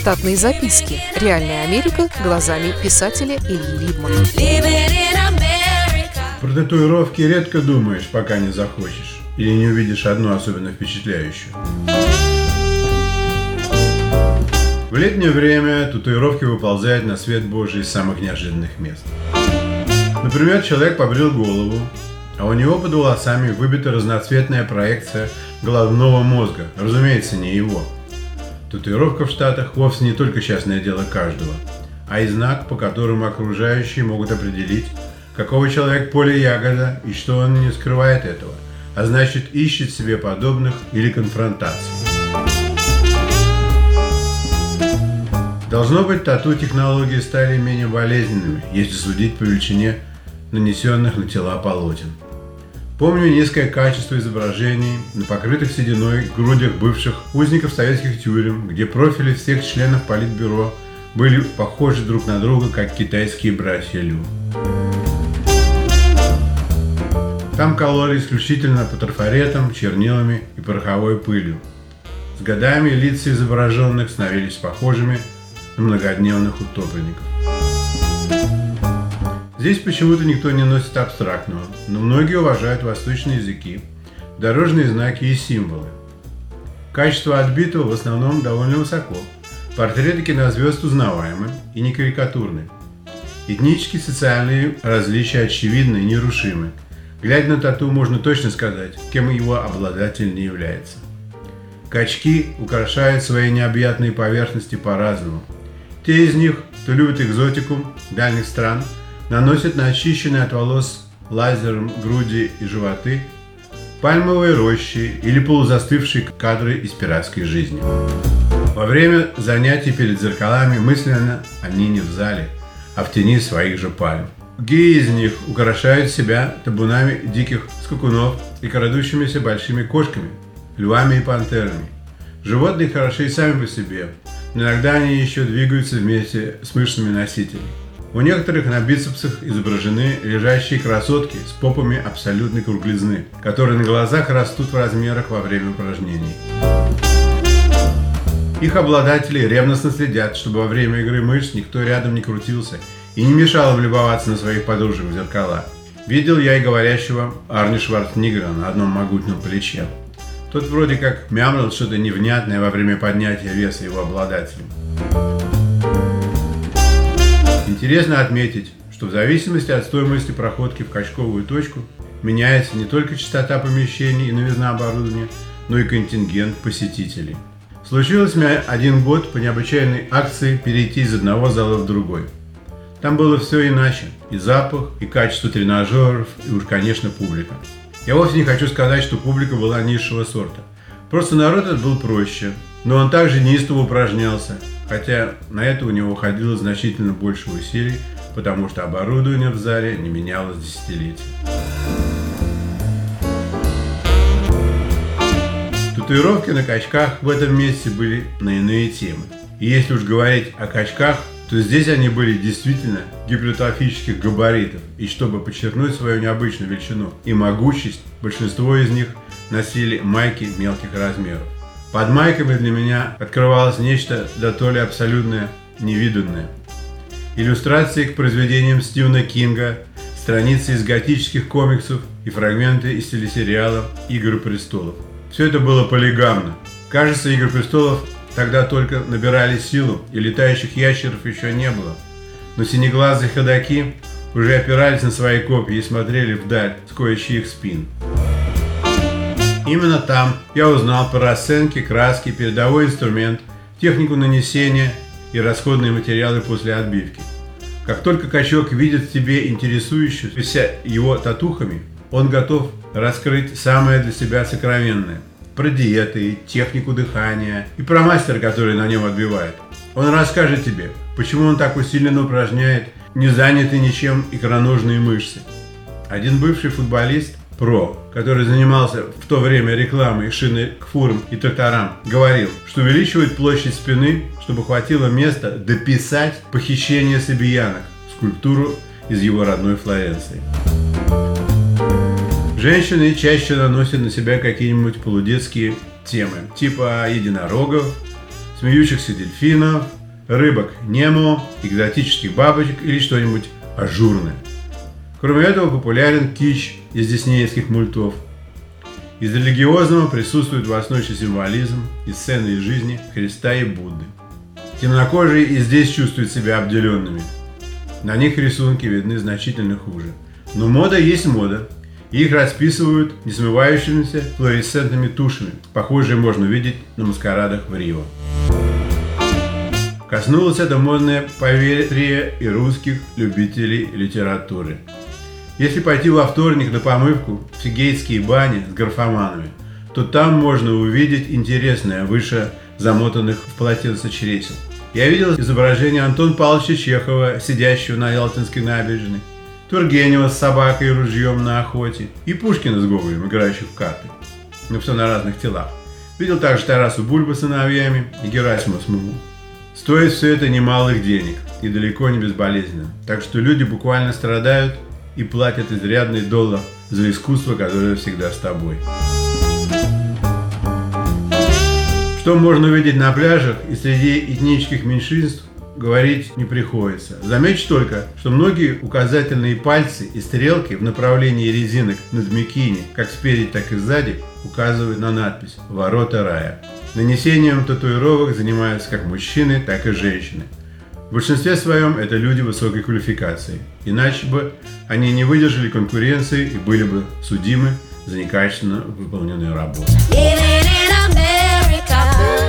Штатные записки. Реальная Америка глазами писателя Ильи Либмана. Про татуировки редко думаешь, пока не захочешь. Или не увидишь одну особенно впечатляющую. В летнее время татуировки выползают на свет Божий из самых неожиданных мест. Например, человек побрил голову, а у него под волосами выбита разноцветная проекция головного мозга, разумеется, не его. Татуировка в Штатах вовсе не только частное дело каждого, а и знак, по которому окружающие могут определить, какого человек поле ягода и что он не скрывает этого, а значит ищет себе подобных или конфронтаций. Должно быть, тату-технологии стали менее болезненными, если судить по величине нанесенных на тела полотен. Помню низкое качество изображений на покрытых сединой грудях бывших узников советских тюрем, где профили всех членов Политбюро были похожи друг на друга, как китайские братья Лю. Там кололи исключительно по трафаретам, чернилами и пороховой пылью. С годами лица изображенных становились похожими на многодневных утопленников. Здесь почему-то никто не носит абстрактного, но многие уважают восточные языки, дорожные знаки и символы. Качество отбитого в основном довольно высоко. Портреты кинозвезд узнаваемы и не карикатурны. Этнические социальные различия очевидны и нерушимы. Глядя на тату, можно точно сказать, кем его обладатель не является. Качки украшают свои необъятные поверхности по-разному – те из них, кто любит экзотику дальних стран, наносят на очищенные от волос лазером груди и животы пальмовые рощи или полузастывшие кадры из пиратской жизни. Во время занятий перед зеркалами мысленно они не в зале, а в тени своих же пальм. Геи из них украшают себя табунами диких скакунов и крадущимися большими кошками, львами и пантерами. Животные хороши и сами по себе, Иногда они еще двигаются вместе с мышцами носителей. У некоторых на бицепсах изображены лежащие красотки с попами абсолютной круглизны, которые на глазах растут в размерах во время упражнений. Их обладатели ревностно следят, чтобы во время игры мышц никто рядом не крутился и не мешал влюбоваться на своих подружек в зеркала. Видел я и говорящего Арни Шварценеггера на одном могутном плече. Тот вроде как мямлил что-то невнятное во время поднятия веса его обладателем. Интересно отметить, что в зависимости от стоимости проходки в качковую точку меняется не только частота помещений и новизна оборудования, но и контингент посетителей. Случилось мне один год по необычайной акции перейти из одного зала в другой. Там было все иначе. И запах, и качество тренажеров, и уж, конечно, публика. Я вовсе не хочу сказать, что публика была низшего сорта. Просто народ этот был проще, но он также неистово упражнялся, хотя на это у него уходило значительно больше усилий, потому что оборудование в зале не менялось десятилетия. Татуировки на качках в этом месте были на иные темы. И если уж говорить о качках, то здесь они были действительно гипертрофических габаритов, и чтобы подчеркнуть свою необычную величину и могучесть, большинство из них носили майки мелких размеров. Под майками для меня открывалось нечто да то ли абсолютно невиданное. Иллюстрации к произведениям Стивена Кинга, страницы из готических комиксов и фрагменты из телесериала «Игры престолов». Все это было полигамно. Кажется, «Игры престолов» Тогда только набирали силу, и летающих ящеров еще не было. Но синеглазые ходаки уже опирались на свои копья и смотрели вдаль с кое-чьих спин. Именно там я узнал про расценки, краски, передовой инструмент, технику нанесения и расходные материалы после отбивки. Как только качок видит в тебе интересующуюся его татухами, он готов раскрыть самое для себя сокровенное про диеты, технику дыхания и про мастера, который на нем отбивает. Он расскажет тебе, почему он так усиленно упражняет не занятые ничем икроножные мышцы. Один бывший футболист, про, который занимался в то время рекламой шины к фурам и тракторам, говорил, что увеличивает площадь спины, чтобы хватило места дописать похищение сабиянок, скульптуру из его родной Флоренции. Женщины чаще наносят на себя какие-нибудь полудетские темы, типа единорогов, смеющихся дельфинов, рыбок Немо, экзотических бабочек или что-нибудь ажурное. Кроме этого популярен кич из диснеевских мультов. Из религиозного присутствует восточный символизм и сцены из жизни Христа и Будды. Темнокожие и здесь чувствуют себя обделенными. На них рисунки видны значительно хуже. Но мода есть мода. Их расписывают несмывающимися флуоресцентными тушами. Похожие можно увидеть на маскарадах в Рио. Коснулось это модное поверье и русских любителей литературы. Если пойти во вторник на помывку в фигейтские бани с графоманами, то там можно увидеть интересное выше замотанных в полотенце чресел. Я видел изображение Антона Павловича Чехова, сидящего на Ялтинской набережной, Тургенева с собакой и ружьем на охоте и Пушкина с Гоголем, играющих в карты. Но все на разных телах. Видел также Тарасу Бульбу с сыновьями и Герасима с Муму. Стоит все это немалых денег и далеко не безболезненно. Так что люди буквально страдают и платят изрядный доллар за искусство, которое всегда с тобой. Что можно увидеть на пляжах и среди этнических меньшинств, говорить не приходится. Замечу только, что многие указательные пальцы и стрелки в направлении резинок над бикини, как спереди, так и сзади, указывают на надпись «Ворота рая». Нанесением татуировок занимаются как мужчины, так и женщины. В большинстве своем это люди высокой квалификации, иначе бы они не выдержали конкуренции и были бы судимы за некачественно выполненную работу.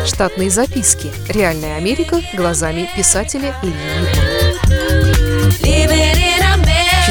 Штатные записки. Реальная Америка глазами писателя Ильи